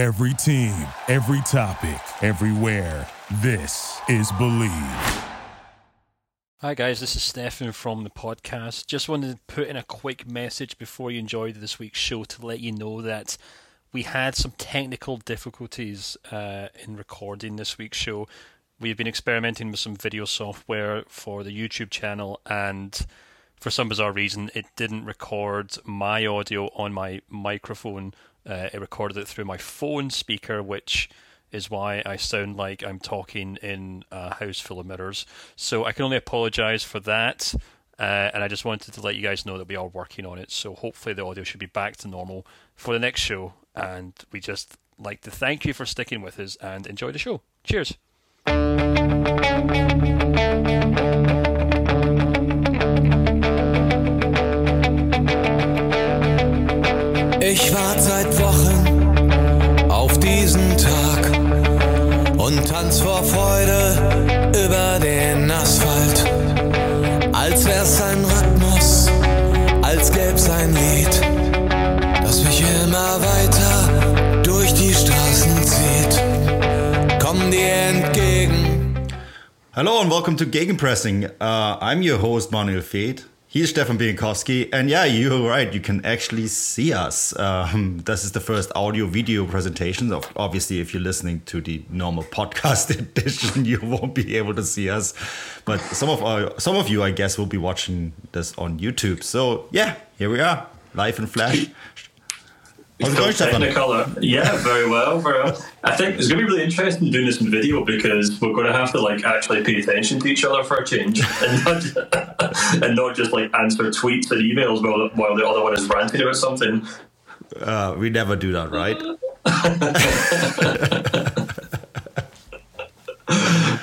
Every team, every topic, everywhere. This is Bleav. Hi guys, this is Stefan from the podcast. Just wanted to put in a quick message before you enjoyed this week's show to let you know that we had some technical difficulties uh, in recording this week's show. We've been experimenting with some video software for the YouTube channel, and for some bizarre reason, it didn't record my audio on my microphone. Uh, it recorded it through my phone speaker, which is why I sound like I'm talking in a house full of mirrors. So I can only apologize for that. Uh, and I just wanted to let you guys know that we are working on it. So hopefully the audio should be back to normal for the next show. And we just like to thank you for sticking with us and enjoy the show. Cheers. Hello and welcome to Gegenpressing. Uh, I'm your host, Manuel Veth. Here's Stefan Bienkowski. And yeah, you're right. You can actually see us. Um, this is the first audio video presentation. Of Obviously, if you're listening to the normal podcast edition, you won't be able to see us. But some of our, some of you, I guess, will be watching this on YouTube. So yeah, here we are, live in flash. How's it? Technicolor. Yeah, very well, very well. I think it's going to be really interesting doing this in video because we're going to have to like actually pay attention to each other for a change, and not, and not just like answer tweets and emails while, while the other one is ranting about something. Uh, we never do that, right?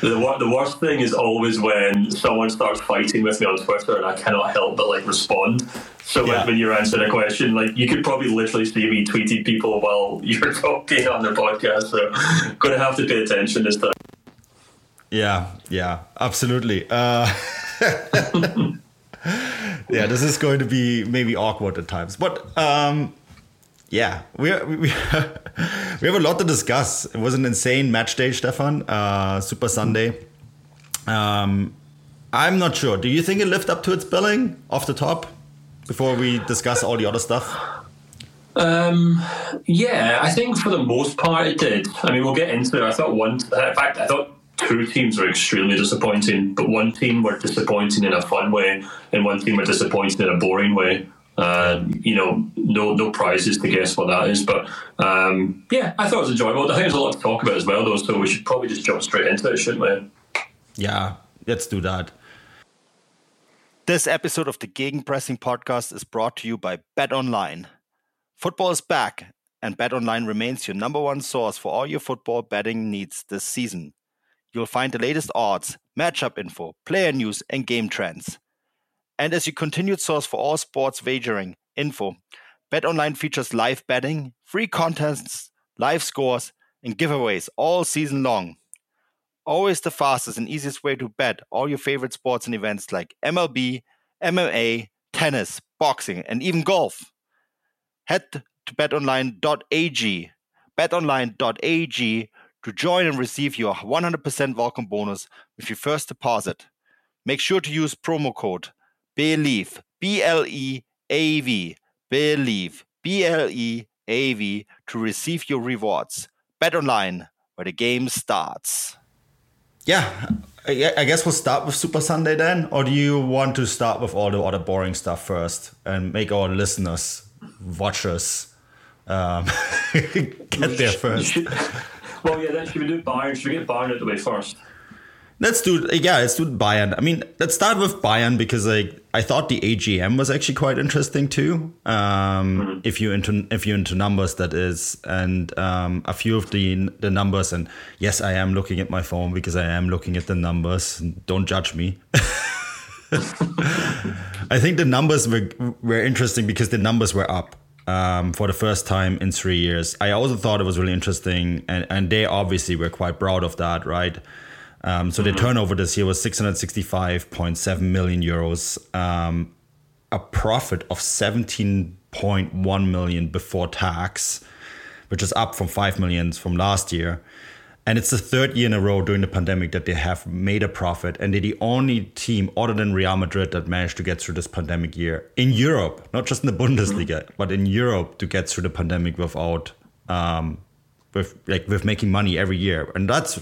The, the worst thing is always when someone starts fighting with me on Twitter and I cannot help but like respond. So Yeah. when, you're answering a question, like you could probably literally see me tweeting people while you're talking on the podcast. So to have to pay attention this time. Yeah, yeah, absolutely. Uh, yeah, this is going to be maybe awkward at times, but um, yeah, we we we have a lot to discuss. It was an insane match day, Stefan. Uh, Super Sunday. Um, I'm not sure. Do you think it lived up to its billing off the top? Before we discuss all the other stuff. Um, yeah, I think for the most part it did. I mean, we'll get into it. I thought one, in fact, I thought two teams were extremely disappointing, but one team were disappointing in a fun way, and one team were disappointing in a boring way. Um, you know, no no prizes to guess what that is, but um, yeah, I thought it was enjoyable. I think there's a lot to talk about as well, though. So we should probably just jump straight into it, shouldn't we? Yeah, let's do that. This episode of the Gegenpressing podcast is brought to you by Bet Online. Football is back, and Bet Online remains your number one source for all your football betting needs this season. You'll find the latest odds, matchup info, player news, and game trends. And as your continued source for all sports wagering info, BetOnline features live betting, free contests, live scores, and giveaways all season long. Always the fastest and easiest way to bet all your favorite sports and events like MLB, MMA, tennis, boxing, and even golf. Head to betonline.ag, betonline.ag to join and receive your 100% welcome bonus with your first deposit. Make sure to use promo code BLEAV, B L E A V, BLEAV, B L E A V to receive your rewards. Bet online, where the game starts. Yeah, I I guess we'll start with Super Sunday then, or do you want to start with all the other boring stuff first and make our listeners, watchers, um, get there first? well, yeah, then should we do Bayern? Should we get Bayern out of the way first? Let's do yeah, let's do Bayern. I mean, let's start with Bayern because like I thought the AGM was actually quite interesting too. Um, If you into if you into numbers, that is, and um, a few of the the numbers. And yes, I am looking at my phone because I am looking at the numbers. Don't judge me. I think the numbers were were interesting because the numbers were up um, for the first time in three years. I also thought it was really interesting, and and they obviously were quite proud of that, right? Um, so the turnover this year was 665.7 million euros, um, a profit of 17.1 million before tax. which is up from 5 million from last year. And it's the third year in a row during the pandemic that they have made a profit. And they're the only team other than Real Madrid that managed to get through this pandemic year in Europe, not just in the Bundesliga, mm-hmm. but in Europe to get through the pandemic without, um, with like with making money every year. And that's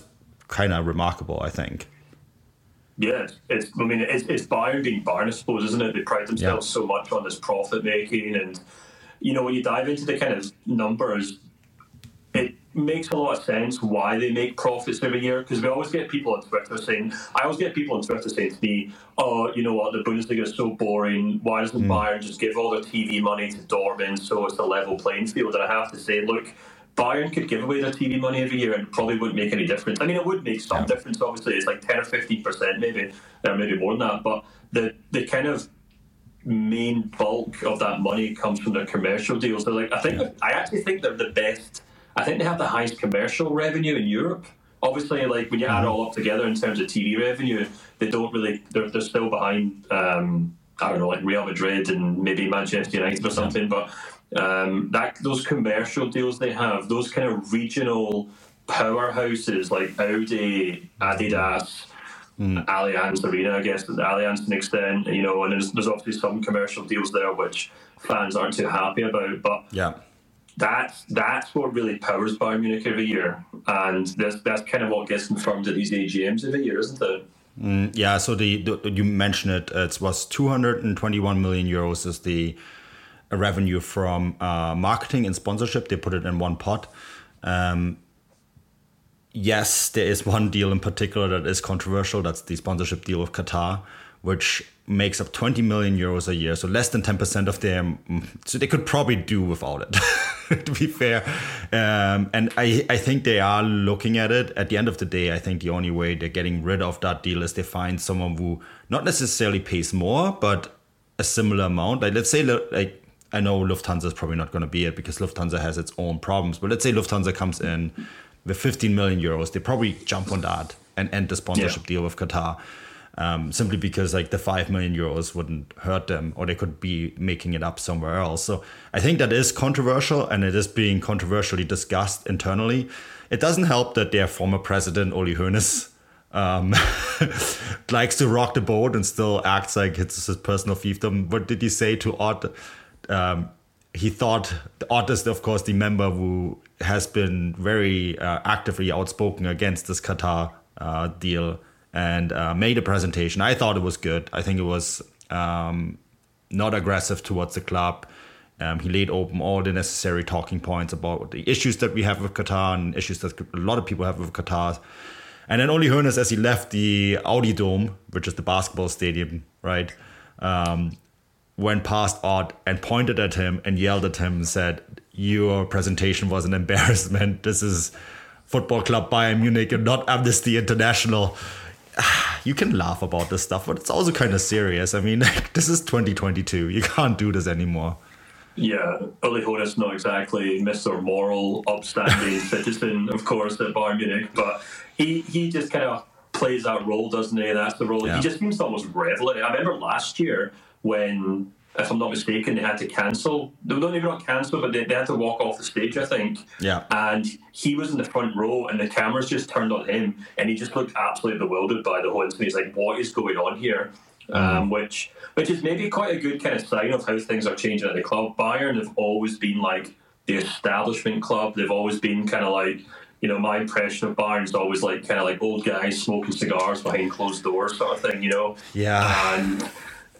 kind of remarkable, I think. Yeah, it's. I mean, it's, it's Bayern being Bayern, I suppose, isn't it? They pride themselves yeah. so much on this profit making, and you know, when you dive into the kind of numbers, it makes a lot of sense why they make profits every year because we always get people on Twitter saying, I always get people on Twitter saying to me, "Oh, you know what? The Bundesliga is so boring. Why doesn't mm. Bayern just give all their TV money to Dortmund so it's a level playing field?" And I have to say, look Bayern could give away their TV money every year and probably wouldn't make any difference. I mean, it would make some yeah. difference. Obviously, it's like ten or fifteen percent, maybe, or maybe more than that. But the the kind of main bulk of that money comes from their commercial deals. They're like, I think, yeah. I actually think they're the best. I think they have the highest commercial revenue in Europe. Obviously, like when you add it mm-hmm. all up together in terms of TV revenue, they don't really. They're, they're still behind. Um, I don't know, like Real Madrid and maybe Manchester United or something, but um, that those commercial deals they have, those kind of regional powerhouses like Audi, Adidas, mm. Allianz Arena, I guess, Allianz to an extent, you know, and there's, there's obviously some commercial deals there which fans aren't too happy about, but yeah. That's that's what really powers Bayern Munich every year, and that's that's kind of what gets confirmed at these AGMs every year, isn't it? Mm, yeah. So the, the, you mentioned it. It was 221 million euros is the revenue from uh, marketing and sponsorship. They put it in one pot. Um, yes, there is one deal in particular that is controversial. That's the sponsorship deal with Qatar, which makes up 20 million euros a year. So less than 10% of them. So they could probably do without it, to be fair. Um, and I, I think they are looking at it. At the end of the day, I think the only way they're getting rid of that deal is they find someone who not necessarily pays more, but a similar amount. Like let's say like I know Lufthansa is probably not going to be it because Lufthansa has its own problems. But let's say Lufthansa comes in with 15 million euros, they probably jump on that and end the sponsorship yeah. deal with Qatar. Um, simply because like the five million euros wouldn't hurt them, or they could be making it up somewhere else. So I think that is controversial, and it is being controversially discussed internally. It doesn't help that their former president Uli Hoeneß um, likes to rock the boat and still acts like it's his personal fiefdom. What did he say to Ott um, he thought the artist, of course, the member who has been very uh, actively outspoken against this Qatar uh, deal and uh, made a presentation. I thought it was good. I think it was um, not aggressive towards the club. Um, he laid open all the necessary talking points about the issues that we have with Qatar and issues that a lot of people have with Qatar. And then Uli Hoeneß, as he left the Audi Dome, which is the basketball stadium, right, um, went past Ott and pointed at him and yelled at him and said, Your presentation was an embarrassment. This is Football Club Bayern Munich and not Amnesty International. You can laugh about this stuff, but it's also kind of serious. I mean, this is 2022. You can't do this anymore. Yeah, Uli Hoeneß not exactly Mr. Moral, upstanding citizen, of course, at Bayern Munich, but he, he just kind of plays that role, doesn't he? That's the role. Yeah. He just seems to almost revel in it. I remember last year when, if I'm not mistaken, they had to cancel. They were not even not cancel, but they, they had to walk off the stage, I think. Yeah. And he was in the front row, and the cameras just turned on him, and he just looked absolutely bewildered by the whole incident. He's like, "What is going on here?" Mm. Um, which, which is maybe quite a good kind of sign of how things are changing at the club. Bayern have always been like the establishment club. They've always been kind of like you know, my impression of Bayern's always like kind of like old guys smoking cigars behind closed doors, sort of thing, you know. Yeah. And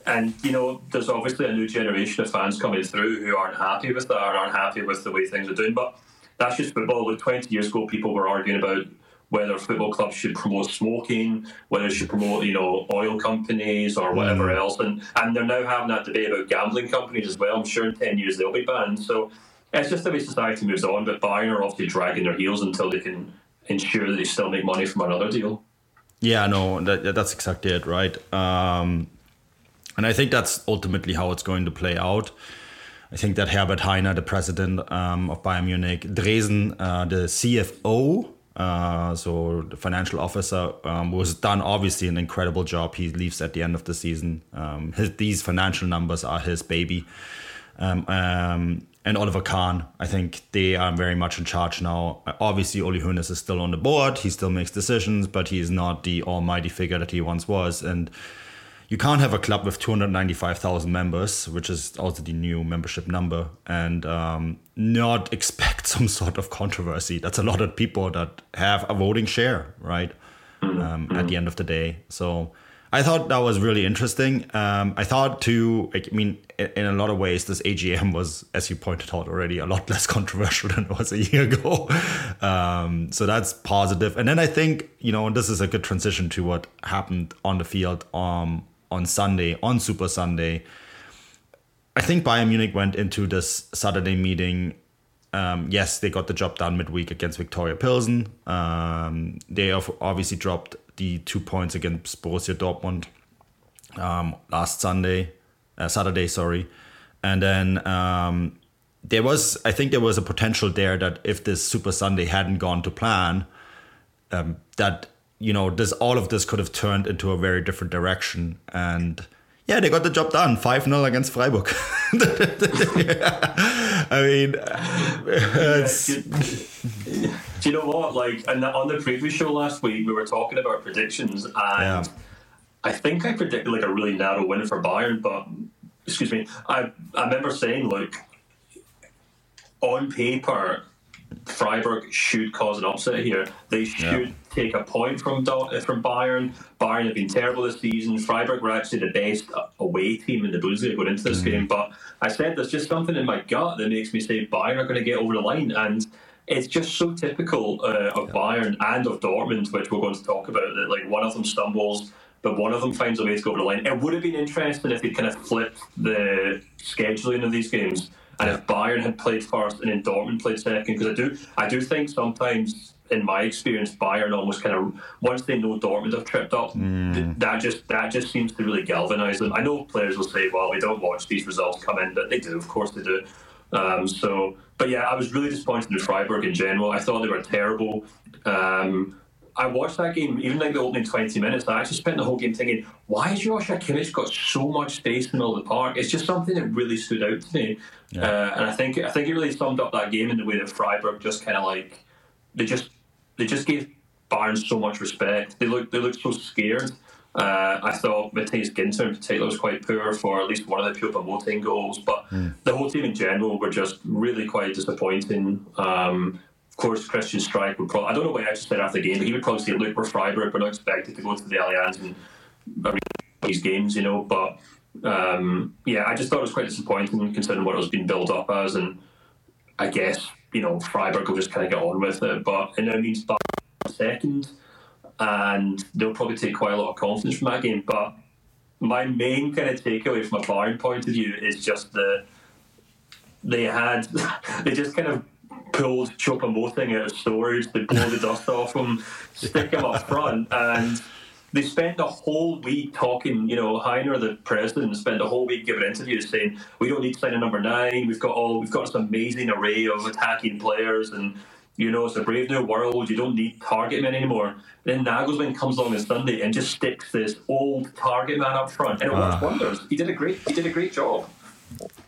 and you know, there's obviously a new generation of fans coming through who aren't happy with that, or aren't happy with the way things are doing. But that's just football. Like 20 years ago, people were arguing about whether football clubs should promote smoking, whether it should promote, you know, oil companies or whatever mm. else. And and they're now having that debate about gambling companies as well. I'm sure in 10 years they'll be banned. So it's just the way society moves on. But Bayern are obviously dragging their heels until they can ensure that they still make money from another deal. Yeah, no, that, that's exactly it, right? Um, and I think that's ultimately how it's going to play out. I think that Herbert Hainer, the president um, of Bayern Munich, Dreesen, uh, the CFO, uh, so the financial officer, um, was done obviously an incredible job. He leaves at the end of the season. Um, his, these financial numbers are his baby. Um, um, and Oliver Kahn. I think they are very much in charge now. Obviously, Uli Hoeneß is still on the board. He still makes decisions, but he is not the almighty figure that he once was. And you can't have a club with 295,000 members, which is also the new membership number, and um, not expect some sort of controversy. That's a lot of people that have a voting share, right? Um, at the end of the day. So I thought that was really interesting. Um, I thought too, I mean, in a lot of ways, this AGM was, as you pointed out already, a lot less controversial than it was a year ago. Um, so that's positive. And then I think, you know, this is a good transition to what happened on the field um, on Sunday, on Super Sunday. I think Bayern Munich went into this Saturday meeting. Um, yes, they got the job done midweek against Viktoria Pilsen. Um, they have obviously dropped the two points against Borussia Dortmund um, last Sunday, uh, Saturday, sorry, and then um, there was, I think, there was a potential there that if this Super Sunday hadn't gone to plan, um, that you know this all of this could have turned into a very different direction and. Yeah, they got the job done. 5 0 against Freiburg. I mean, it's, do you know what? Like, and on the previous show last week, we were talking about predictions, and Yeah. I think I predicted like a really narrow win for Bayern. But excuse me, I I remember saying, like, on paper, Freiburg should cause an upset here. They should take a point from uh, from Bayern. Bayern have been terrible this season. Freiburg were actually the best uh, away team in the Bundesliga going into this mm. game. But I said there's just something in my gut that makes me say Bayern are going to get over the line, and it's just so typical uh, of Bayern and of Dortmund, which we're going to talk about. That like one of them stumbles. But one of them finds a way to go over the line. It would have been interesting if they kind of flipped the scheduling of these games and if Bayern had played first and then Dortmund played second, because I do, I do think sometimes, in my experience, Bayern almost kind of once they know Dortmund have tripped up, th- that just that just seems to really galvanise them. I know players will say, "Well, we don't watch these results come in," but they do, of course, they do. Um, so, but yeah, I was really disappointed in Freiburg in general. I thought they were terrible. Um, I watched that game, even like the opening 20 minutes. I actually spent the whole game thinking, why has Joshua Kimmich got so much space in the middle of the park? It's just something that really stood out to me. Uh, and I think I think it really summed up that game in the way that Freiburg just kind of like they just they just gave Bayern so much respect. They looked they looked so scared. Uh, I thought Matthias Ginter in particular was quite poor for at least one of the Choupo-Moting goals, but the whole team in general were just really quite disappointing. Um, of course, Christian Streich would probably, I don't know what he actually said after the game, but he would probably say, look, we're Freiburg, we're not expected to go to the Allianz and these games, you know, but um, yeah, I just thought it was quite disappointing considering what it was being built up as, and I guess, you know, Freiburg will just kind of get on with it, but it now means second, and they'll probably take quite a lot of confidence from that game, but my main kind of takeaway from a Bayern point of view is just that they had they just kind of pulled Choupo-Moting out of storage, they blow the dust off him, stick him up front, and they spent the whole week talking, you know, Hainer, the president, spent the whole week giving interviews saying, We don't need to sign a number nine, we've got all we've got this amazing array of attacking players and you know, it's a brave new world. You don't need target men anymore. Then Nagelsmann comes along on Sunday and just sticks this old target man up front, and it works ah. wonders. He did a great, he did a great job.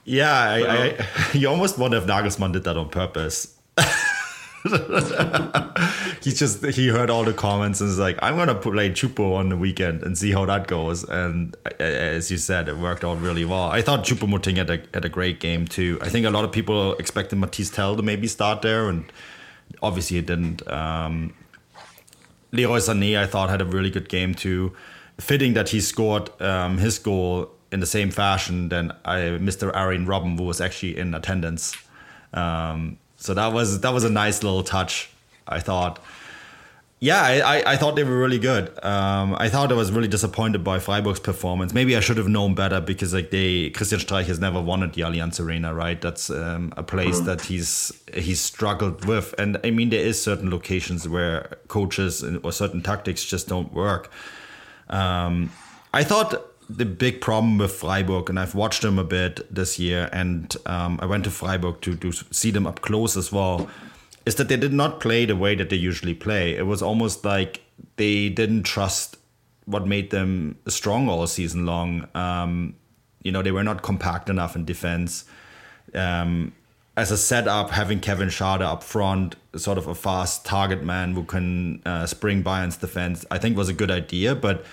yeah, I, I, you almost wonder if Nagelsmann did that on purpose. he just he heard all the comments and was like, "I'm gonna play Choupo on the weekend and see how that goes." And uh, as you said, it worked out really well. I thought Choupo-Moting had a had a great game too. I think a lot of people expected Mathys Tel to maybe start there, and obviously he didn't. Um, Leroy Sané, I thought, had a really good game too. Fitting that he scored um, his goal in the same fashion than I, Mr. Arjen Robben, who was actually in attendance. Um, so that was that was a nice little touch, I thought. Yeah, I, I, I thought they were really good. Um, I thought I was really disappointed by Freiburg's performance. Maybe I should have known better because like they Christian Streich has never won at the Allianz Arena, right? That's um, a place that he's he's struggled with, and I mean there is certain locations where coaches or certain tactics just don't work. Um, I thought the big problem with Freiburg, and I've watched them a bit this year, and um, I went to Freiburg to, to see them up close as well, is that they did not play the way that they usually play. It was almost like they didn't trust what made them strong all season long. Um, you know, they were not compact enough in defense. Um, as a setup, having Kevin Schade up front, sort of a fast target man who can uh, spring Bayern's defense, I think was a good idea, but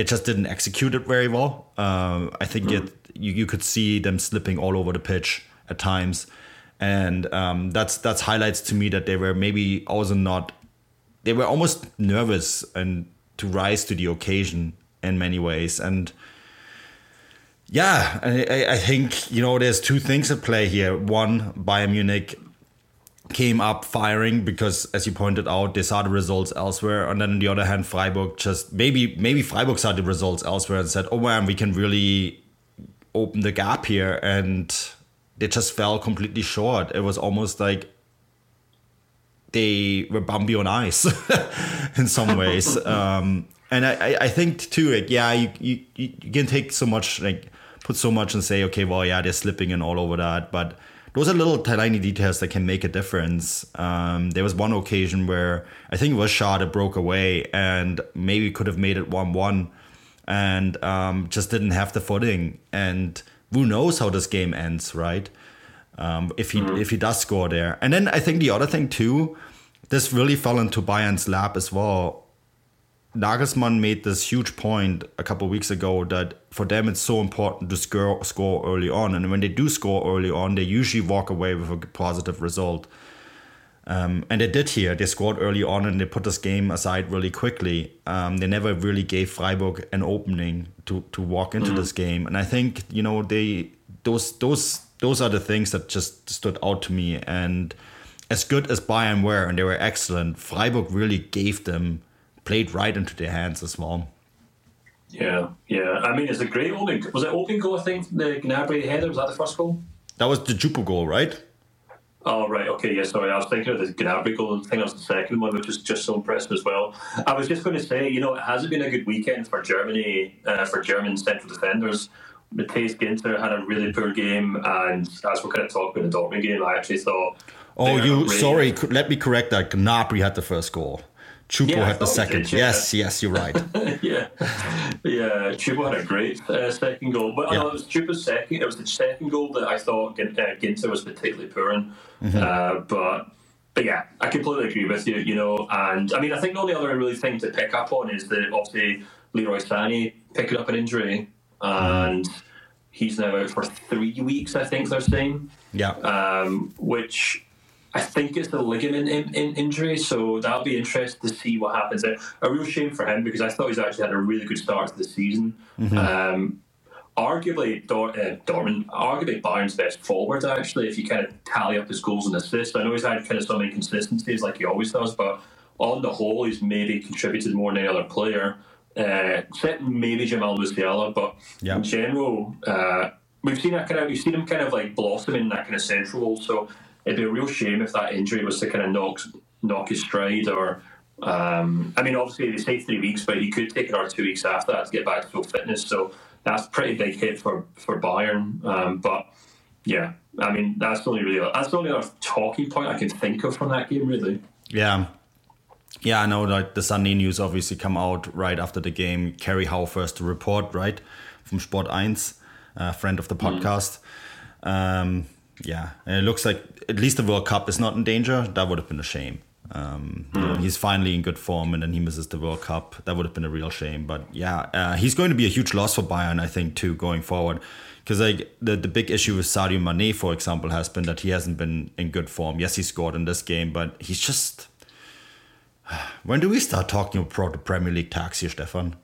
they just didn't execute it very well. Uh, I think mm. it, you, you could see them slipping all over the pitch at times. And um, that's that's highlights to me that they were maybe also not they were almost nervous and to rise to the occasion in many ways. And yeah, I, I think you know there's two things at play here. One, Bayern Munich came up firing because, as you pointed out, they saw the results elsewhere, and then on the other hand, Freiburg just maybe maybe Freiburg saw the results elsewhere and said, "Oh man, we can really open the gap here," and they just fell completely short. It was almost like they were Bambi on ice in some ways. um, and I, I think too, like, yeah, you, you, you can take so much, like, put so much and say, okay, well, yeah, they're slipping and all over that. But those are little tiny details that can make a difference. Um, there was one occasion where I think it was shot, it broke away, and maybe could have made it 1 1 and um, just didn't have the footing. And who knows how this game ends, right? um, if he mm-hmm. if he does score there. And then I think the other thing too, this really fell into Bayern's lap as well. Nagelsmann made this huge point a couple weeks ago that for them it's so important to score score early on, and when they do score early on, they usually walk away with a positive result. Um, and they did here. They scored early on and they put this game aside really quickly. Um, they never really gave Freiburg an opening to, to walk into mm-hmm. this game. And I think you know they those those those are the things that just stood out to me. And as good as Bayern were, and they were excellent, Freiburg really gave them, played right into their hands as well. Yeah, yeah. I mean, it's a great opening. Was it opening goal? I think the Gnabry header was that the first goal. That was the Choupo goal, right? Oh right, okay, yeah. Sorry, I was thinking of the Gnabry goal. I think that was the second one, which was just so impressive as well. I was just going to say, you know, it hasn't been a good weekend for Germany, uh, for German central defenders. Matthias Ginter had a really poor game, and as we're kind of talking about the Dortmund game, I actually thought. Oh, you really sorry. Let me correct that. Gnabry had the first goal. Choupo yeah, had the second. Did, yeah. Yes, yes, you're right. yeah, yeah. Choupo had a great uh, second goal, but yeah. it was Choupo's second. It was the second goal that I thought uh, Ginter was particularly poor in. Mm-hmm. Uh, but but yeah, I completely agree with you. You know, and I mean, I think the only other really thing to pick up on is that obviously Leroy Sané picking up an injury and he's now out for three weeks. I think they're saying. Yeah. Um, which I think it's the ligament in, in injury, so that'll be interesting to see what happens. A real shame for him because I thought he's actually had a really good start to the season. Mm-hmm. Um, arguably, Dor- uh, Dortmund, arguably Bayern's best forward, actually, if you kind of tally up his goals and assists. I know he's had kind of some inconsistencies like he always does, but on the whole, he's maybe contributed more than any other player uh, except maybe Jamal Musiala, but yeah. in general, uh, we've seen that kind of we've seen him kind of like blossom in that kind of central role. So it'd be a real shame if that injury was to kind of knock knock his stride or. Um, I mean, obviously they say three weeks, but he could take another two weeks after that to get back to full fitness. So that's a pretty big hit for for Bayern. Um, but yeah, I mean that's the only really that's the only other talking point I can think of from that game, really. Yeah, yeah, I know like the Sunday news obviously come out right after the game. Kerry Hau first to report, right? From Sport 1, uh, friend of the mm. podcast. Mm. Um, yeah, and it looks like at least the World Cup is not in danger. That would have been a shame. Um, mm. you know, he's finally in good form and then he misses the World Cup. That would have been a real shame. But yeah, uh, he's going to be a huge loss for Bayern, I think, too, going forward. Because like the, the big issue with Sadio Mane, for example, has been that he hasn't been in good form. Yes, he scored in this game, but he's just when do we start talking about the Premier League tax here, Stefan?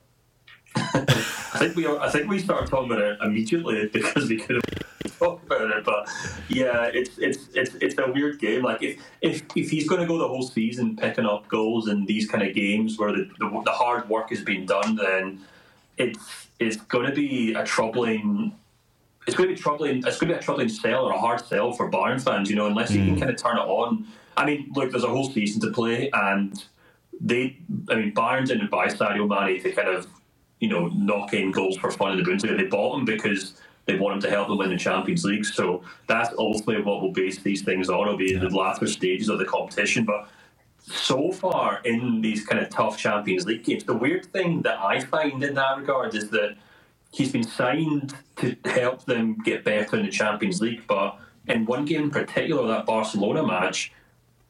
I think we I think we started talking about it immediately because we could have talked about it. But yeah, it's it's it's it's a weird game. Like if if if he's going to go the whole season picking up goals in these kind of games where the the, the hard work is being done, then it's it's going to be a troubling. It's going to be troubling. It's going to be a troubling sell or a hard sell for Bayern fans. You know, unless mm. he can kind of turn it on. I mean, look, there's a whole season to play, and they, I mean, Bayern didn't buy Sadio Mane to kind of, you know, knock in goals for fun in the Bundesliga. They bought him because they want him to help them win the Champions League. So that's ultimately what we'll base these things on. It'll be yeah. the latter stages of the competition. But so far in these kind of tough Champions League games, the weird thing that I find in that regard is that he's been signed to help them get better in the Champions League, but in one game in particular, that Barcelona match,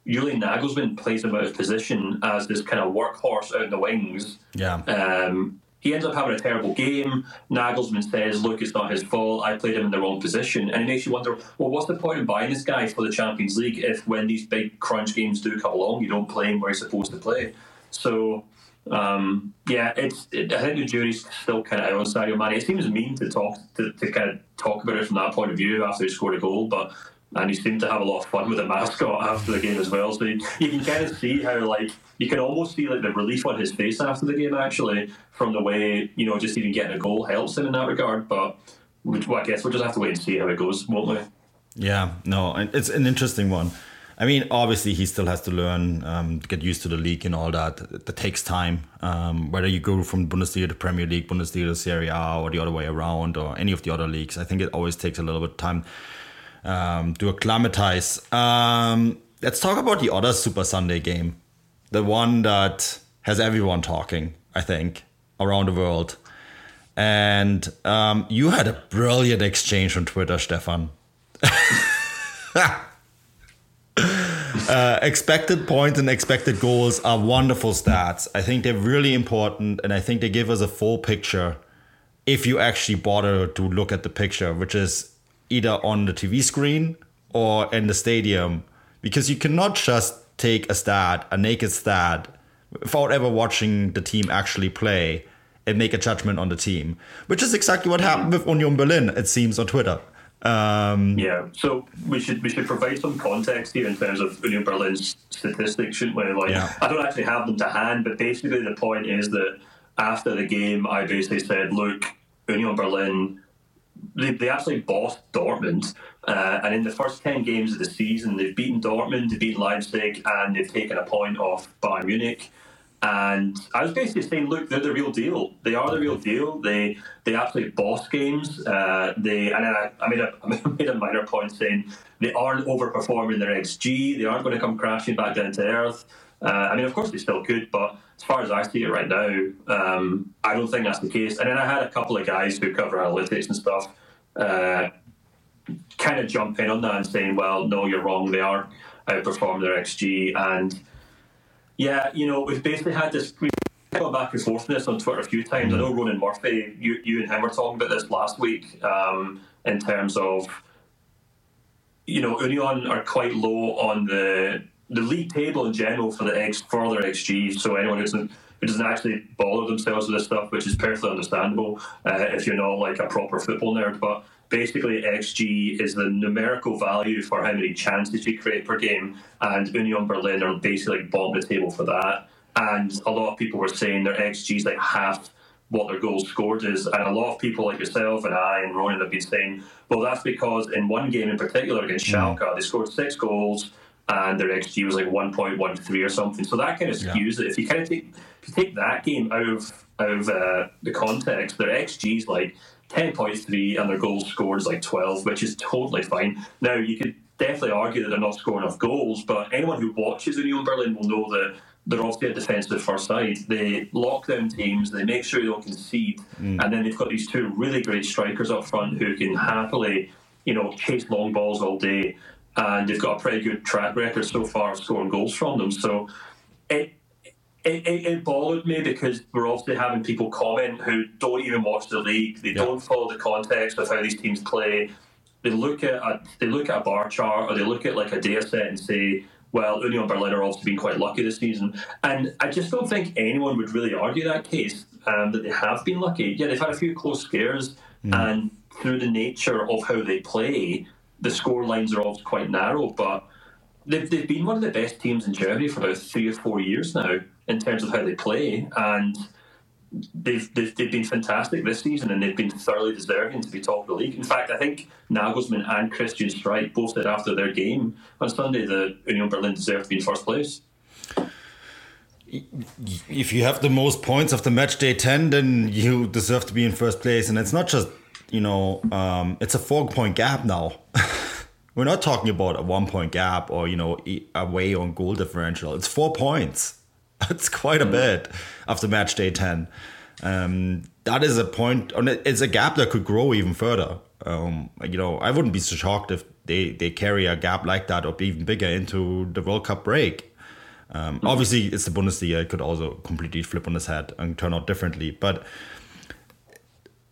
Julian Nagelsmann plays him out of position as this kind of workhorse out in the wings. Yeah. Um, he ends up having a terrible game. Nagelsmann says, "Look, it's not his fault. I played him in the wrong position," and it makes you wonder, well, what's the point in buying this guy for the Champions League if, when these big crunch games do come along, you don't play him where he's supposed to play? So, um, yeah, it's. It, I think the jury's still kind of out on Sadio. It seems mean to talk to, to kind of talk about it from that point of view after he scored a goal, but and he seemed to have a lot of fun with the mascot after the game as well. So you, can kind of see how like you can almost see like the relief on his face after the game actually from the way you know just even getting a goal helps him in that regard. But I guess we'll just have to wait and see how it goes, won't we? Yeah, no, it's an interesting one. I mean, obviously, he still has to learn, um, get used to the league and all that. That takes time. Um, whether you go from Bundesliga to Premier League, Bundesliga to Serie A, or the other way around, or any of the other leagues, I think it always takes a little bit of time um, to acclimatize. Um, let's talk about the other Super Sunday game, the one that has everyone talking, I think, around the world. And um, you had a brilliant exchange on Twitter, Stefan. uh, expected points and expected goals are wonderful stats. I think they're really important, and I think they give us a full picture if you actually bother to look at the picture, which is either on the TV screen or in the stadium because you cannot just take a stat, a naked stat, without ever watching the team actually play and make a judgment on the team, which is exactly what happened with Union Berlin, it seems, on Twitter. Um, yeah, so we should we should provide some context here in terms of Union Berlin's statistics, shouldn't we? Like, yeah. I don't actually have them to hand, but basically the point is that after the game, I basically said, "Look, Union Berlin they, they actually bossed Dortmund. Uh, and in the first 10 games of the season, they've beaten Dortmund, they've beaten Leipzig, and they've taken a point off Bayern Munich. And I was basically saying, look, they're the real deal. They are the real deal. They they absolutely boss games. Uh, they and I, I, made a I made a minor point saying they aren't overperforming their xG. They aren't going to come crashing back down to earth. Uh, I mean, of course, they still could, but as far as I see it right now, um, I don't think that's the case. And then I had a couple of guys who cover analytics and stuff uh, kind of jump in on that and saying, well, no, you're wrong. They are outperforming their XG. And yeah, you know, we've basically had this. Back and forth on this on Twitter a few times. I know Ronan Murphy, you, you and him were talking about this last week um, in terms of, you know, Union are quite low on the the league table in general for the X for their XG. So anyone who doesn't who doesn't actually bother themselves with this stuff, which is perfectly understandable uh, if you're not like a proper football nerd. But basically, XG is the numerical value for how many chances you create per game, and Union Berlin are basically like bottom the table for that. And a lot of people were saying their XG is like half what their goals scored is. And a lot of people like yourself and I and Ronan have been saying, well, that's because in one game in particular against mm. Schalke, they scored six goals and their XG was like 1.13 or something. So that kind of skews yeah. it. If you kind of take if you take that game out of out of uh, the context, their XG is like 10.3 and their goals scored is like 12, which is totally fine. Now you could definitely argue that they're not scoring enough goals, but anyone who watches Union Berlin will know that they're obviously a defensive first side. They lock down teams, they make sure they don't concede, mm. and then they've got these two really great strikers up front who can happily, you know, chase long balls all day and they've got a pretty good track record so far of scoring goals from them. So it it, it, it bothered me because we're obviously having people comment who don't even watch the league. They yeah. don't follow the context of how these teams play. They look at a, they look at a bar chart or they look at like a data set and say, well, Union Berlin are obviously been quite lucky this season. And I just don't think anyone would really argue that case um, that they have been lucky. Yeah, they've had a few close scares, mm. and through the nature of how they play, the score lines are all quite narrow, but they've, they've been one of the best teams in Germany for about three or four years now in terms of how they play. And they've, they've, they've been fantastic this season and they've been thoroughly deserving to be top of the league. In fact, I think Nagelsmann and Christian Streich both said after their game on Sunday that Union Berlin deserved to be in first place. If you have the most points of the match day 10, then you deserve to be in first place. And it's not just you know, um, it's a four point gap now. We're not talking about a one point gap or, you know, away on goal differential. It's four points. That's quite a mm. bit after match day 10. Um, that is a point, and it's a gap that could grow even further. Um, you know, I wouldn't be so shocked if they, they carry a gap like that or even bigger into the World Cup break. Um, mm-hmm. Obviously, it's the Bundesliga; it could also completely flip on its head and turn out differently. But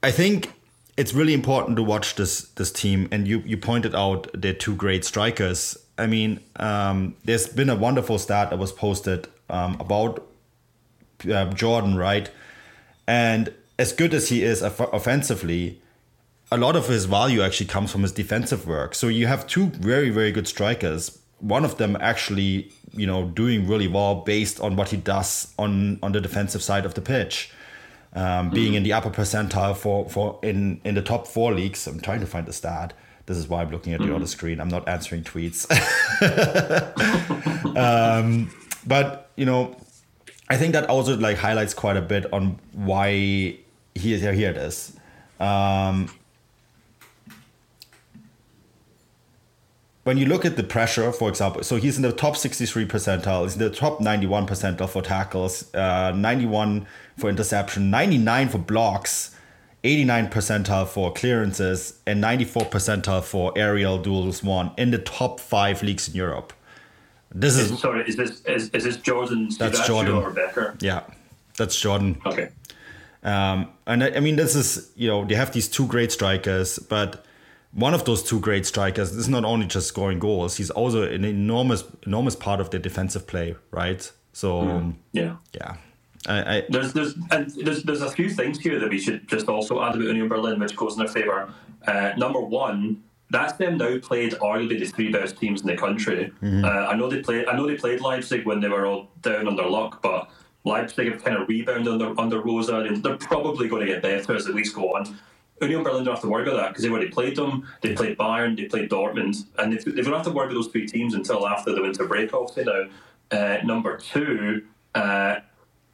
I think it's really important to watch this this team. And you you pointed out their two great strikers. I mean, um, there's been a wonderful stat that was posted um, about uh, Jordan, right? And as good as he is offensively, a lot of his value actually comes from his defensive work. So you have two very very good strikers. One of them actually, you know, doing really well based on what he does on on the defensive side of the pitch um, being mm. in the upper percentile for, for in, in the top four leagues. I'm trying to find the stat. This is why I'm looking at mm. the other screen. I'm not answering tweets. um, but you know, I think that also like highlights quite a bit on why he is here. Here it is. Um, when you look at the pressure, for example, so he's in the top 63 percentile, he's in the top 91 percentile for tackles, uh, 91 for interception, 99 for blocks, 89 percentile for clearances, and 94 percentile for aerial duels won in the top five leagues in Europe. This is, is sorry. Is this is, is this Jordan? That's Jordan or Becker? Yeah, that's Jordan. Okay. Um, and I, I mean, this is you know they have these two great strikers, but one of those two great strikers is not only just scoring goals; he's also an enormous, enormous part of their defensive play, right? So mm. yeah, yeah. I, I, there's there's and there's there's a few things here that we should just also add about Union Berlin, which goes in their favour. Uh, number one, that's them now played arguably the three best teams in the country. Mm-hmm. Uh, I know they played I know they played Leipzig when they were all down on their luck, but Leipzig have kind of rebounded under under Rose, and they're probably going to get better as the weeks go on. Union Berlin don't have to worry about that because they've already played them. They played Bayern, they played Dortmund, and they, they don't have to worry about those three teams until after the winter break. Obviously now, uh, number two. Uh,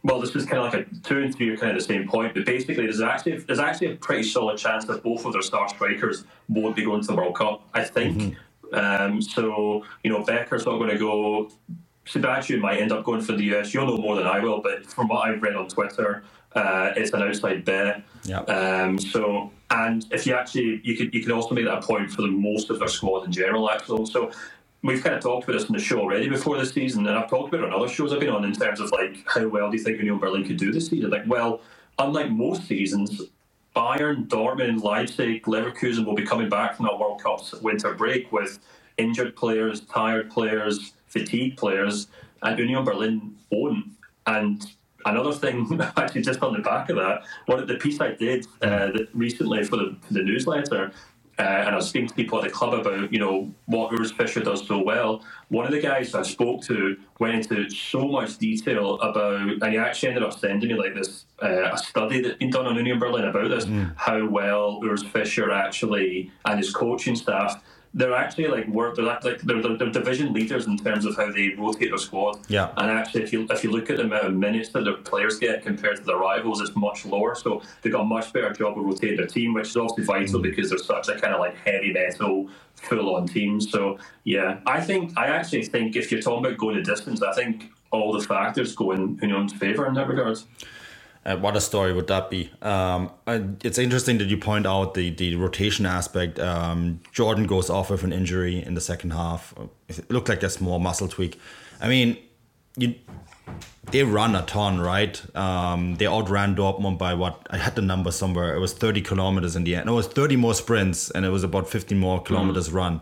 well, this is kind of like a two and three are kind of the same point, but basically, there's actually there's actually a pretty solid chance that both of their star strikers won't be going to the World Cup. I think. Mm-hmm. Um, so you know, Becker's not going to go. Siebatcheu might end up going for the US. You'll know more than I will, but from what I've read on Twitter, uh, it's an outside bet. Yeah. Um, so, and if you actually, you could you could also make that a point for the most of their squad in general. Actually, so we've kind of talked about this in the show already before this season, and I've talked about it on other shows I've been on in terms of like how well do you think Union Berlin could do this season? Like, well, unlike most seasons, Bayern, Dortmund, Leipzig, Leverkusen will be coming back from that World Cup's winter break with injured players, tired players, fatigued players, and Union Berlin won't. And another thing, actually, just on the back of that, one of the piece I did uh, recently for the, for the newsletter, uh, and I was speaking to people at the club about, you know, what Urs Fischer does so well. One of the guys I spoke to went into so much detail about, and he actually ended up sending me like this uh, a study that's been done on Union Berlin about this, mm. how well Urs Fischer actually and his coaching staff they're actually like work. They're like they're, they're, they're, division leaders in terms of how they rotate their squad. Yeah. And actually, if you if you look at the amount of minutes that their players get compared to their rivals, it's much lower. So they've got a much better job of rotating their team, which is obviously vital mm. because they're such a kind of like heavy metal, full on team. So yeah, I think I actually think if you're talking about going the distance, I think all the factors go in Union's favour in that regard. Uh, what a story would that be? Um, it's interesting that you point out the, the rotation aspect. Um, Jordan goes off with an injury in the second half. It looked like a small muscle tweak. I mean, you, they run a ton, right? Um, they outran Dortmund by what? I had the number somewhere. It was 30 kilometers in the end. It was 30 more sprints and it was about 15 more kilometers mm. run,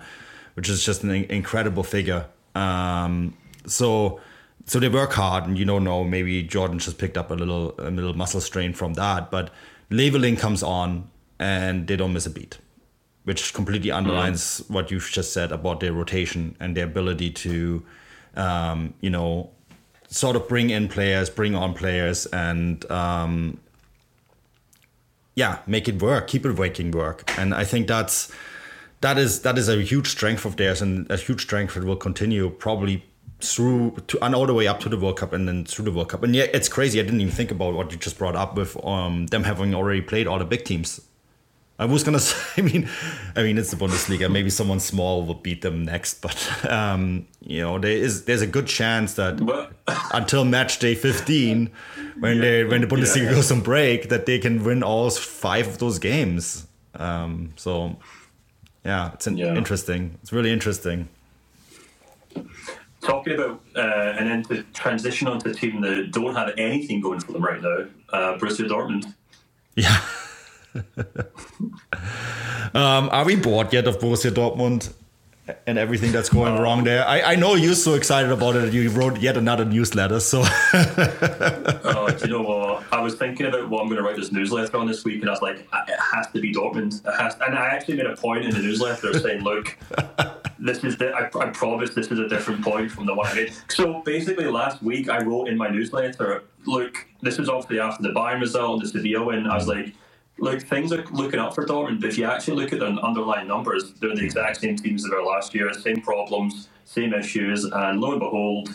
which is just an incredible figure. Um, so so they work hard, and you don't know maybe Jordan just picked up a little a little muscle strain from that, but Leveling comes on and they don't miss a beat, which completely underlines mm. what you've just said about their rotation and their ability to, um, you know, sort of bring in players, bring on players, and um, yeah, make it work, keep it making work, and I think that's that is that is a huge strength of theirs and a huge strength that will continue probably through to and all the way up to the World Cup and then through the World Cup. And yeah, it's crazy. I didn't even think about what you just brought up with um, them having already played all the big teams. I was gonna say, I mean, I mean, it's the Bundesliga. Maybe someone small will beat them next, but um, you know, there is there's a good chance that until match day 15, when yeah. they when the Bundesliga yeah. goes on break, that they can win all five of those games. Um, so yeah, it's an Yeah. interesting. It's really interesting. Talking about uh, and then to transition onto a team that don't have anything going for them right now, uh, Borussia Dortmund. Yeah. um, are we bored yet of Borussia Dortmund and everything that's going wrong there? I, I know you're so excited about it that you wrote yet another newsletter. So Oh, do you know what? I was thinking about what I'm going to write this newsletter on this week, and I was like, it has to be Dortmund. It has, and I actually made a point in the newsletter saying, look, this is the, I, I promise this is a different point from the one I made. So basically, last week I wrote in my newsletter, look, this is obviously after the Bayern result and the Sevilla win. I was like, look, things are looking up for Dortmund. But if you actually look at their underlying numbers, they're the exact same teams as they were last year, same problems, same issues, and lo and behold,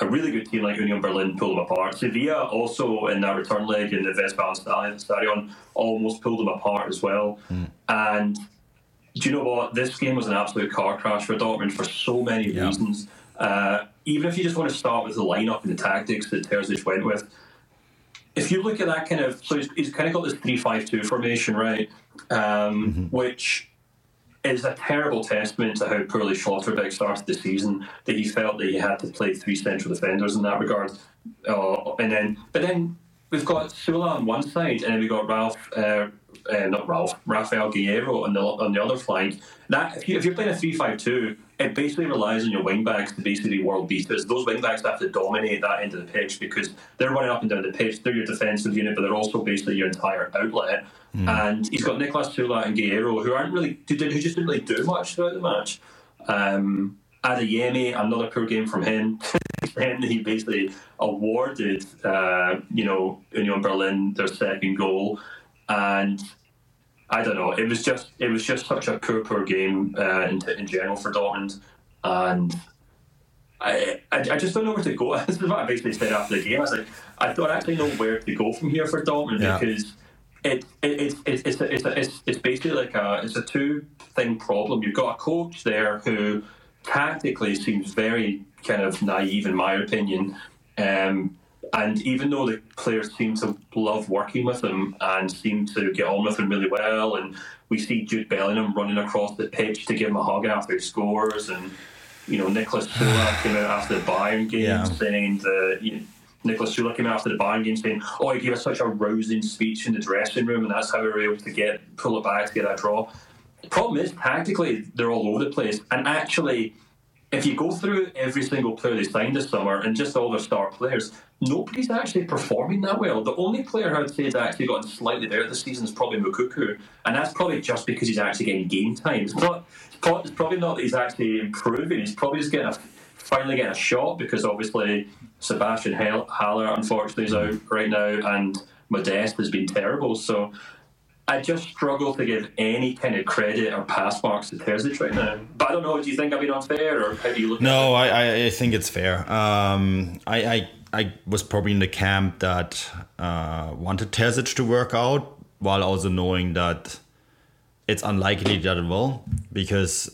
a really good team like Union Berlin pulled them apart. Sevilla also in that return leg in the Westfalenstadion almost pulled them apart as well. Hmm. And do you know what? This game was an absolute car crash for Dortmund for so many Yeah. reasons. Uh, even if you just want to start with the lineup and the tactics that Terzic went with, if you look at that kind of, so he's, he's kind of got this three-five-two formation, right? Um, Which is a terrible testament to how poorly Schlotterbeck started the season. That he felt that he had to play three central defenders in that regard, uh, and then but then we've got Süle on one side, and then we've got Ralph, uh, uh, not Ralph, Rafael Guerreiro on the on the other flank. That if, you, if you're playing a three-five-two, it basically relies on your wing backs to basically be world beaters. Those wing backs have to dominate that end of the pitch because they're running up and down the pitch. They're your defensive unit, but they're also basically your entire outlet. And he's got Nicolas Süle and Guerreiro, who aren't really who, did, who just didn't really do much throughout the match. Um, Adeyemi, another poor game from him. Then he basically awarded, uh, you know, Union Berlin their second goal, and I don't know. It was just it was just such a poor, poor game uh, in, in general for Dortmund, and I, I I just don't know where to go. this is what I basically said after the game. I was like, I don't actually know where to go from here for Dortmund Yeah. because it, it, it, it's it's a, it's, a, it's it's basically like a it's a two thing problem. You've got a coach there who tactically seems very kind of naive, in my opinion. Um, and even though the players seem to love working with him and seem to get on with him really well, and we see Jude Bellingham running across the pitch to give him a hug after he scores, and you know Nicholas Süle came out after the Bayern game Yeah. saying the you know, Nicholas Süle came out after the Bayern game saying, "Oh, he gave us such a rousing speech in the dressing room, and that's how we were able to get pull it back to get that draw." The problem is tactically they're all over the place, and actually if you go through every single player they signed this summer and just all their star players, nobody's actually performing that well. The only player I'd say has actually gotten slightly better this season is probably Moukoko, and that's probably just because he's actually getting game time. It's, not, it's probably not that he's actually improving. He's probably just getting a, finally getting a shot because obviously Sebastian Haller unfortunately is out right now, and Modeste has been terrible. So. I just struggle to give any kind of credit or pass marks to Terzic right now. But I don't know. Do you think I've been unfair, or how do you look? No, at it? I, I, I think it's fair. Um, I, I I was probably in the camp that uh, wanted Terzic to work out, while also knowing that it's unlikely that it will, because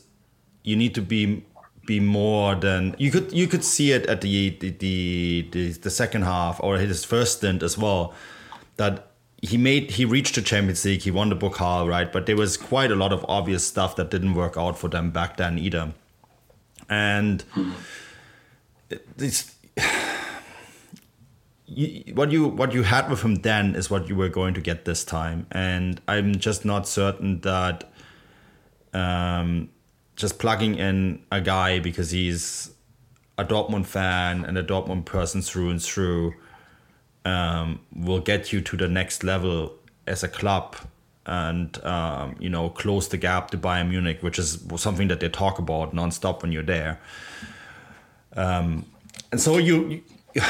you need to be be more than you could you could see it at the the the, the, the second half or his first stint as well that he made he reached the Champions League he won the Pokal right? But there was quite a lot of obvious stuff that didn't work out for them back then either. And this what you what you had with him then is what you were going to get this time. And I'm just not certain that um, just plugging in a guy because he's a Dortmund fan and a Dortmund person through and through um, will get you to the next level as a club and um, you know close the gap to Bayern Munich, which is something that they talk about nonstop when you're there. Um, and so you, you,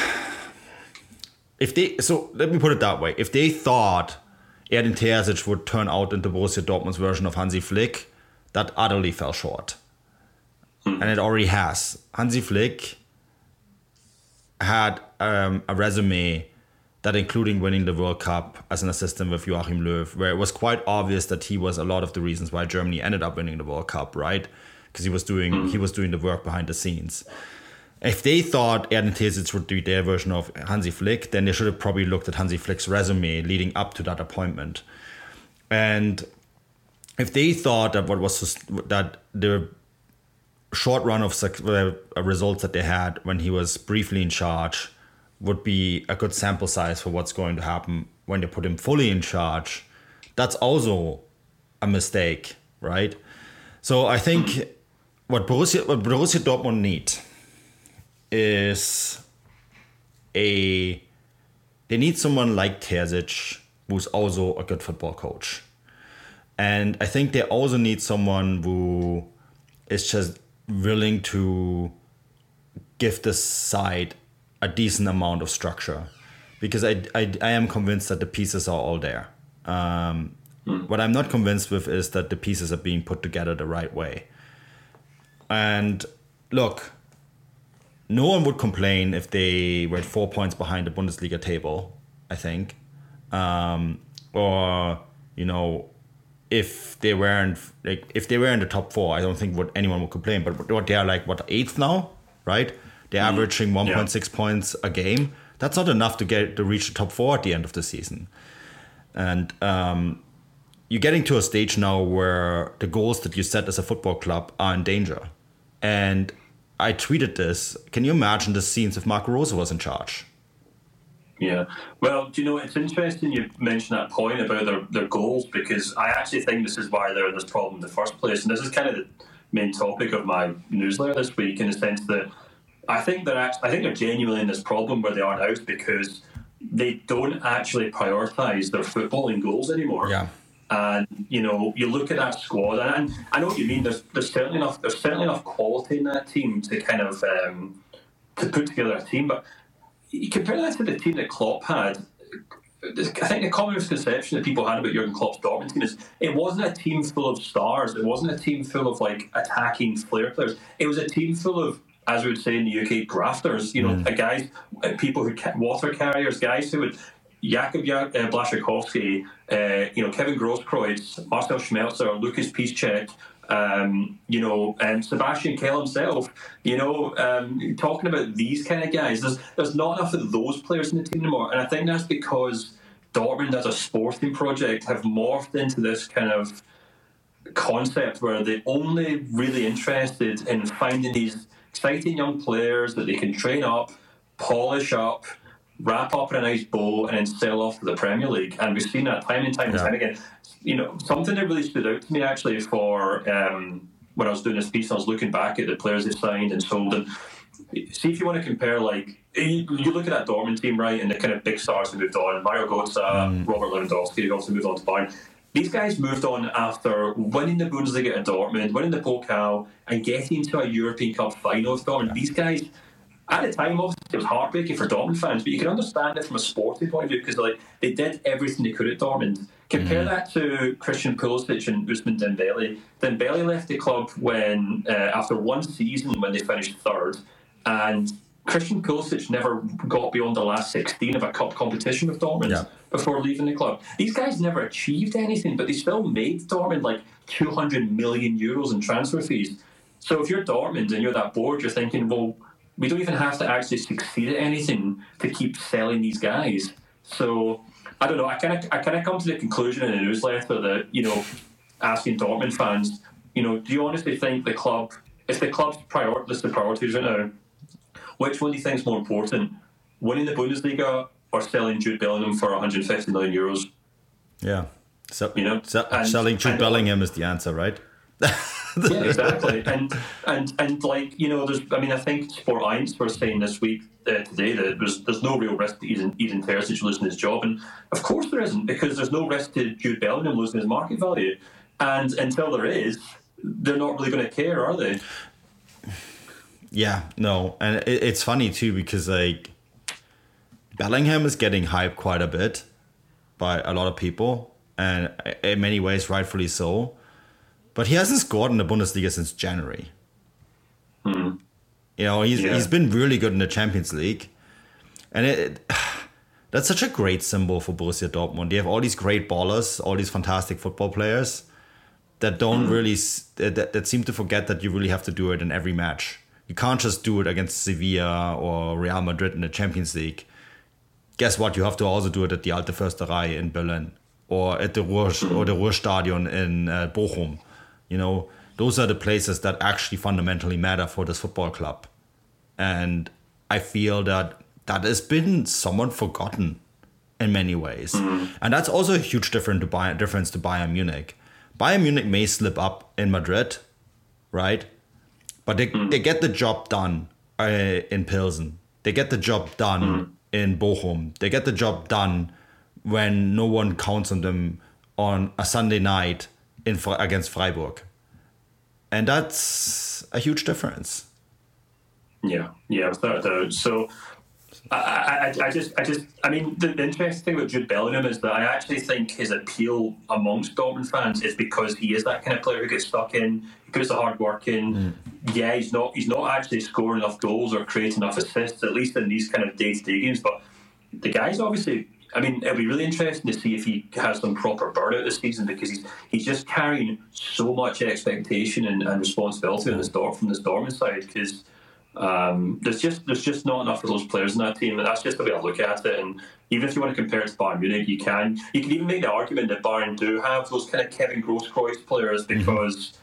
if they, so let me put it that way: if they thought Edin Terzic would turn out into Borussia Dortmund's version of Hansi Flick, that utterly fell short, and it already has. Hansi Flick had um, a resume that including winning the World Cup as an assistant with Joachim Löw, where it was quite obvious that he was a lot of the reasons why Germany ended up winning the World Cup, right? Because he was doing he was doing the work behind the scenes. If they thought Edin Terzic would be their version of Hansi Flick, then they should have probably looked at Hansi Flick's resume leading up to that appointment. And if they thought that what was that the short run of uh, results that they had when he was briefly in charge would be a good sample size for what's going to happen when they put him fully in charge, that's also a mistake, right? So I think what Borussia, what Borussia Dortmund need is a they need someone like Terzic who's also a good football coach. And I think they also need someone who is just willing to give the side a decent amount of structure because I, I, I am convinced that the pieces are all there. Um, mm. What I'm not convinced with is that the pieces are being put together the right way. And look, no one would complain if they were four points behind the Bundesliga table, I think. Um, or, you know, if they weren't like if they were in the top four, I don't think what anyone would complain. But what they are like what eighth now, right? They're mm. averaging 1.6 yeah. points a game. That's not enough to get to reach the top four at the end of the season. And um, you're getting to a stage now where the goals that you set as a football club are in danger. And I tweeted this. Can you imagine the scenes if Marco Rose was in charge? Yeah. Well, do you know, it's interesting you mentioned that point about their, their goals because I actually think this is why they're in this problem in the first place. And this is kind of the main topic of my newsletter this week in the sense that I think they're actually, I think they're genuinely in this problem where they are now because they don't actually prioritise their footballing goals anymore. Yeah. And you know, you look at that squad, and I know what you mean. There's, there's certainly enough. There's certainly enough quality in that team to kind of um, to put together a team. But you compare that to the team that Klopp had. I think the common misconception that people had about Jurgen Klopp's Dortmund team is it wasn't a team full of stars. It wasn't a team full of like attacking flair players. It was a team full of as we would say in the UK, grafters. You know, mm. guys, uh, people who water carriers, guys who would. Jakub uh, Blaszczykowski, uh, you know, Kevin Grosskreutz, Marcel Schmelzer, Lucas Piszczek, um, you know, and Sebastian Kehl himself, you know, um, talking about these kind of guys. There's there's not enough of those players in the team anymore, and I think that's because Dortmund as a sporting project have morphed into this kind of concept where they're only really interested in finding these exciting young players that they can train up, polish up, wrap up in a nice bow, and then sell off to the Premier League. And we've seen that time and time and time again. You know, something that really stood out to me actually for um, when I was doing this piece, I was looking back at the players they signed and sold, and see if you want to compare like you, you, look at that Dortmund team, right, and the kind of big stars who moved on, Mario Götze, mm. Robert Lewandowski, who also moved on to Bayern. These guys moved on after winning the Bundesliga at Dortmund, winning the Pokal, and getting to a European Cup final with Dortmund. These guys, at the time, obviously, it was heartbreaking for Dortmund fans, but you can understand it from a sporting point of view because like they did everything they could at Dortmund. Compare mm. that to Christian Pulisic and Ousmane Dembele. Dembele left the club when uh, after one season when they finished third, and Christian Pulisic never got beyond the last 16 of a cup competition with Dortmund yeah. before leaving the club. These guys never achieved anything, but they still made Dortmund like 200 million euros in transfer fees. So if you're Dortmund and you're that board, you're thinking, well, we don't even have to actually succeed at anything to keep selling these guys. So I don't know. I kind of I kind of come to the conclusion in the newsletter that you know, asking Dortmund fans, you know, do you honestly think the club, if the club's prior, list of priorities right now, which one do you think is more important, winning the Bundesliga or selling Jude Bellingham for 150 million euros? Yeah, so you know, so, and, selling Jude Bellingham is the answer, right? yeah, exactly. And and and like you know, there's. I mean, I think Sport Eins were saying this week uh, today that there's there's no real risk to Eden, Edin Terzic losing his job, and of course there isn't because there's no risk to Jude Bellingham losing his market value, and until there is, they're not really going to care, are they? Yeah, no, and it, it's funny too because like Bellingham is getting hyped quite a bit by a lot of people, and in many ways, rightfully so. But he hasn't scored in the Bundesliga since January. Mm. You know, he's yeah. he's been really good in the Champions League, and it, it, that's such a great symbol for Borussia Dortmund. They have all these great ballers, all these fantastic football players that don't mm. really that, that seem to forget that you really have to do it in every match. You can't just do it against Sevilla or Real Madrid in the Champions League. Guess what? You have to also do it at the Alte Försterei in Berlin. or at the Ruhr or the Ruhrstadion in uh, Bochum. You know, those are the places that actually fundamentally matter for this football club, and I feel that that has been somewhat forgotten in many ways, and that's also a huge difference to Bayern, difference to Bayern Munich. Bayern Munich may slip up in Madrid, right? But they, they get the job done uh, in Pilsen. They get the job done in Bochum. They get the job done when no one counts on them on a Sunday night in against Freiburg. And that's a huge difference. Yeah, yeah, without a doubt. So, I, I, I just, I just, I mean, the, the interesting thing about Jude Bellingham is that I actually think his appeal amongst Dortmund fans is because he is that kind of player who gets stuck in, puts the hard work in. Yeah, he's not, he's not actually scoring enough goals or creating enough assists, at least in these kind of day-to-day games. But the guy's obviously. I mean, it'll be really interesting to see if he has some proper burnout this season because he's he's just carrying so much expectation and, and responsibility on this Dort from this Dortmund side because um, there's just there's just not enough of those players in that team, and that's just the way I look at it. And even if you want to compare it to Bayern Munich, you can you can even make the argument that Bayern do have those kind of Kevin Grosskreutz players because.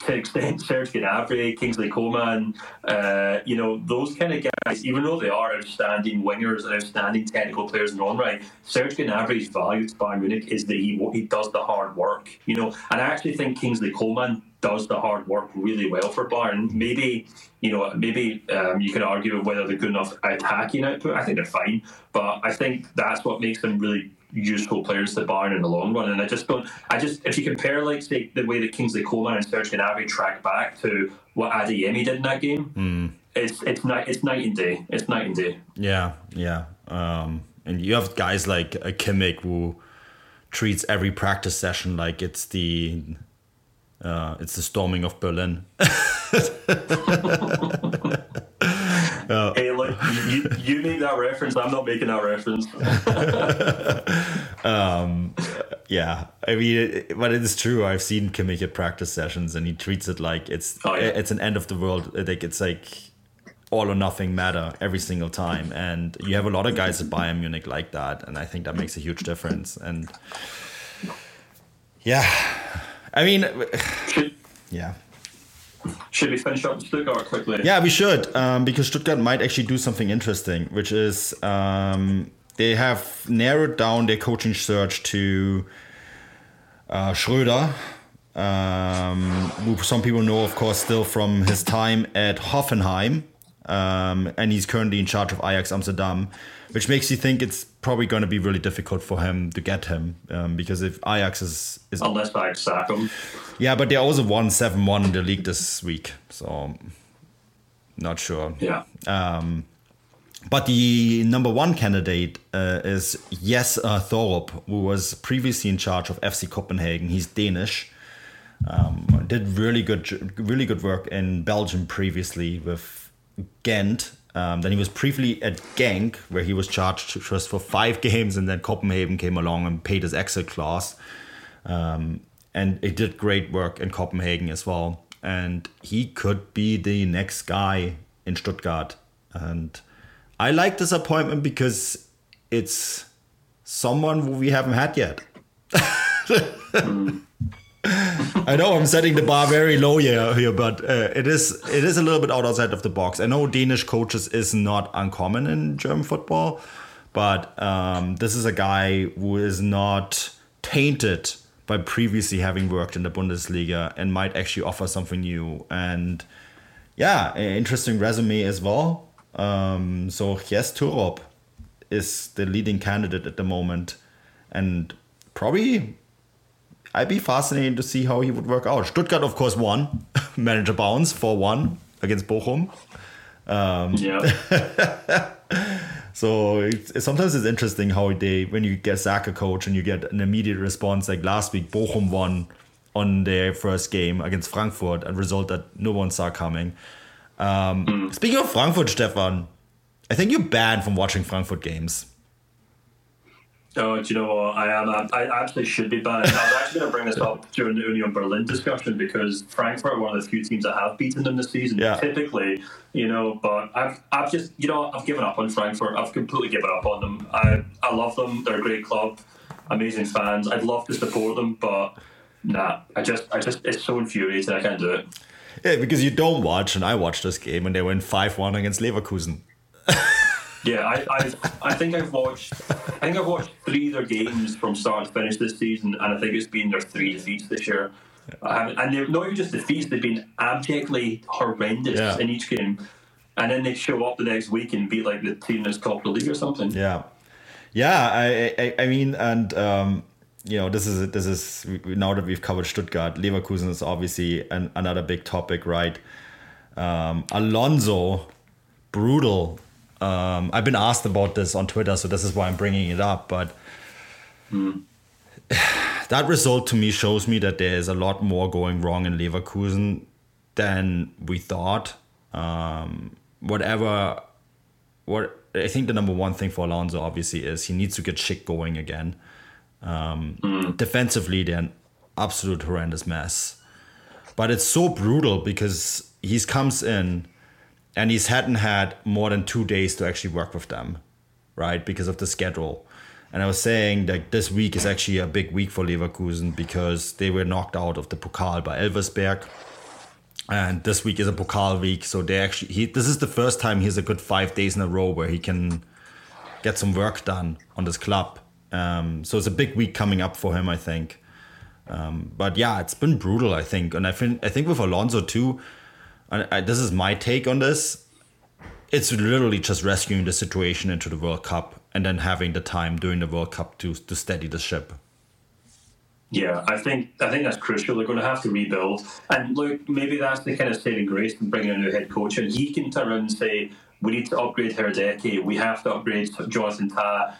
To an extent, Serge Gnabry, Kingsley Coman, uh, you know, those kind of guys, even though they are outstanding wingers and outstanding technical players in their own right, Serge Gnabry's value to Bayern Munich is that he he does the hard work, you know, and I actually think Kingsley Coman does the hard work really well for Bayern. Maybe, you know, maybe um, you can argue whether they're good enough attacking output. I think they're fine, but I think that's what makes them really useful players to Bayern in the long run. And I just don't. I just if you compare like say the way that Kingsley Coman and Serge Gnabry track back to what Adeyemi did in that game, it's it's night it's night and day. It's night and day. Yeah, yeah. Um, and you have guys like a Kimmich who treats every practice session like it's the uh, it's the storming of Berlin. Look, you, you make that reference. I'm not making that reference. Um, yeah, I mean, it, but it is true. I've seen at practice sessions, and he treats it like it's Oh, yeah. it's an end of the world. Like it's like all or nothing matter every single time. And you have a lot of guys at Bayern Munich like that, and I think that makes a huge difference. And yeah, I mean, yeah. Should we finish up Stuttgart quickly? Yeah, we should, um, because Stuttgart might actually do something interesting, which is um, they have narrowed down their coaching search to uh, Schreuder, um, who some people know, of course, still from his time at Hoffenheim. Um, and he's currently in charge of Ajax Amsterdam, which makes you think it's probably going to be really difficult for him to get him um, because if Ajax is, is Unless I sack him. yeah, but they also won 7 1 in the league this week. So, not sure. Yeah. Um, but the number one candidate uh, is Jess uh, Thorup, who was previously in charge of FC Copenhagen. He's Danish. Um, did really good, really good work in Belgium previously with Ghent. Um, then he was briefly at Genk, where he was charged just for five games, and then Copenhagen came along and paid his exit clause. Um, and he did great work in Copenhagen as well. And he could be the next guy in Stuttgart. And I like this appointment because it's someone we haven't had yet. I know I'm setting the bar very low here, here but uh, it is it is a little bit outside of the box. I know Danish coaches is not uncommon in German football, but um, this is a guy who is not tainted by previously having worked in the Bundesliga and might actually offer something new. And yeah, interesting resume as well. Um, so yes, Thorup is the leading candidate at the moment, and probably I'd be fascinated to see how he would work out. Stuttgart, of course, won. Manager bounce 4 1 against Bochum. Yeah. So it's, sometimes it's interesting how they, when you get sack a coach and you get an immediate response, like last week, Bochum won on their first game against Frankfurt, a result that no one saw coming. Um, Speaking of Frankfurt, Stefan, I think you're banned from watching Frankfurt games. Oh, do you know what? I am. I, I actually should be banned. I was actually going to bring this up during the Union Berlin discussion because Frankfurt are one of the few teams that have beaten them this season. Yeah. Typically, you know, but I've, I've just, you know, I've given up on Frankfurt. I've completely given up on them. I, I love them. They're a great club. amazing fans. I'd love to support them, but nah, I just, I just, it's so infuriating. I can't do it. Yeah, because you don't watch, and I watched this game, and they went five one against Leverkusen. Yeah, I, I, I think I've watched, I think I've watched three of their games from start to finish this season, and I think it's been their three defeats this year. Um, and they're not even just defeats; they've been abjectly horrendous Yeah. in each game. And then they show up the next week and beat like the team that's top of the league or something. Yeah, yeah. I, I, I mean, and um, you know, this is this is now that we've covered Stuttgart, Leverkusen is obviously an, another big topic, right? Um, Alonso, brutal. Um, I've been asked about this on Twitter, so this is why I'm bringing it up. But that result to me shows me that there is a lot more going wrong in Leverkusen than we thought. Um, whatever what I think the number one thing for Alonso obviously is he needs to get Schick going again. Um, Defensively, they're an absolute horrendous mess. But it's so brutal because he comes in and he's hadn't had more than two days to actually work with them, right? Because of the schedule. And I was saying that this week is actually a big week for Leverkusen because they were knocked out of the Pokal by Elversberg and this week is a Pokal week, so they actually he this is the first time he has a good five days in a row where he can get some work done on this club. Um, so it's a big week coming up for him, I think. Um, but yeah, it's been brutal, I think, and I think I think with Alonso too. And I, this is my take on this. It's literally just rescuing the situation into the World Cup and then having the time during the World Cup to to steady the ship. Yeah, I think I think that's crucial. They're going to have to rebuild, and look, maybe that's the kind of saving grace in bringing a new head coach, and he can turn around and say, "We need to upgrade Hradecky. We have to upgrade Jonathan Tah.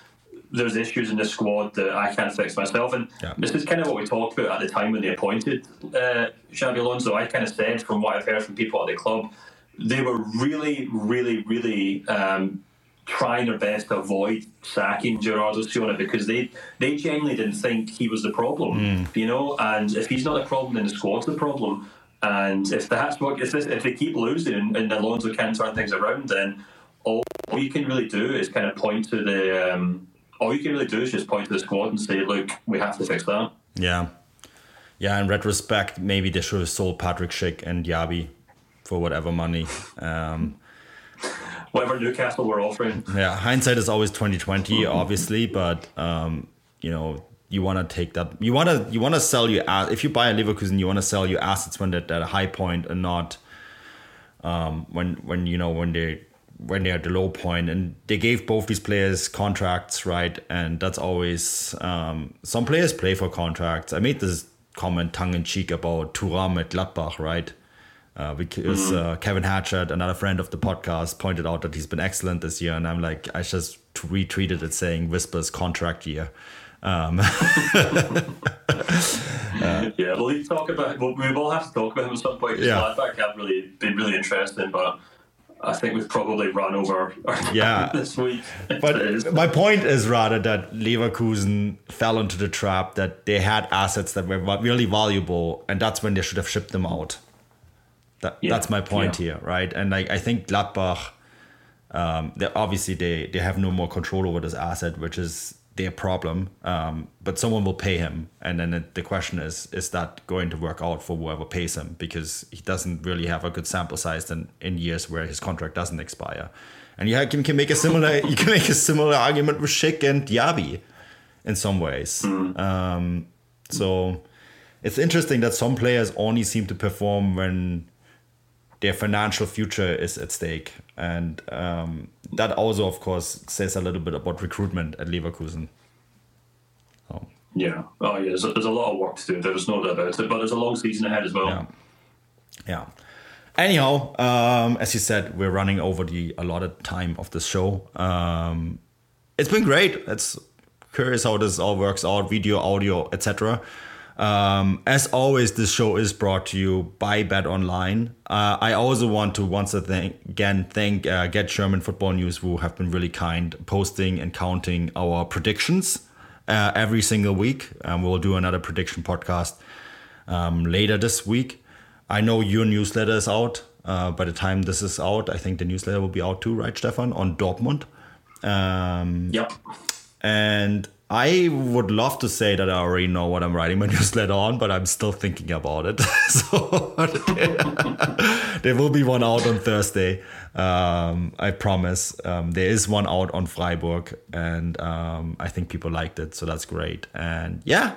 There's issues in the squad that I can't fix myself." And Yeah. this is kind of what we talked about at the time when they appointed uh, Xabi Alonso. I kind of said, from what I've heard from people at the club, they were really, really, really. Um, trying their best to avoid sacking Gerardo Seoane because they they genuinely didn't think he was the problem, you know. And if he's not the problem, then the squad's the problem. And if that's what if, this, if they keep losing and, and Alonso can't turn things around, then all, all you can really do is kind of point to the. Um, all you can really do is just point to the squad and say, "Look, we have to fix that." Yeah. Yeah, in retrospect, maybe they should have sold Patrick Schick and Diaby for whatever money. Um, Whatever Newcastle were offering, yeah, hindsight is always twenty twenty, obviously, but um, you know, you want to take that. You want to you want to sell your ass. If you buy a Leverkusen, you want to sell your assets when they're at a high point and not um, when when you know when they when they're at the low point. And they gave both these players contracts, right? And that's always um, some players play for contracts. I made this comment tongue in cheek about Thuram at Gladbach, right? Uh, because uh, Kevin Hatchard, another friend of the podcast, pointed out that he's been excellent this year, and I'm like, I just retweeted it saying Whispers contract year. Um, yeah. Well, we talk about. Well, we will have to talk about him at some point. Yeah. I Gladbach have really been really interesting, but I think we've probably run over Yeah. this week. But my point is rather that Leverkusen fell into the trap that they had assets that were really valuable, and that's when they should have shipped them out. That, Yeah, That's my point yeah. here, right? And like I think Gladbach, um, they obviously they they have no more control over this asset, which is their problem. Um, but someone will pay him, and then the question is: is that going to work out for whoever pays him? Because he doesn't really have a good sample size in, in years where his contract doesn't expire. And you can, can make a similar you can make a similar argument with Schick and Diaby in some ways. Um, so it's interesting that some players only seem to perform when their financial future is at stake, and um, that also, of course, says a little bit about recruitment at Leverkusen. Yeah. Oh, yeah. There's a, there's a lot of work to do. There's no doubt about it. But there's a long season ahead as well. Yeah. Yeah. Anyhow, um, as you said, we're running over the allotted time of the show. Um, it's been great. It's curious how this all works out, video, audio, etc. Um, as always, this show is brought to you by Bet Online. Uh, I also want to once again thank uh, Get German Football News, who have been really kind, posting and counting our predictions uh, every single week. Um, we'll do another prediction podcast um, later this week. I know your newsletter is out. Uh, by the time this is out, I think the newsletter will be out too, right, Stefan, on Dortmund. Um, Yep. and I would love to say that I already know what I'm writing my newsletter on, but I'm still thinking about it. so there will be one out on Thursday. Um, I promise. Um, there is one out on Freiburg, and um, I think people liked it, so that's great. And yeah,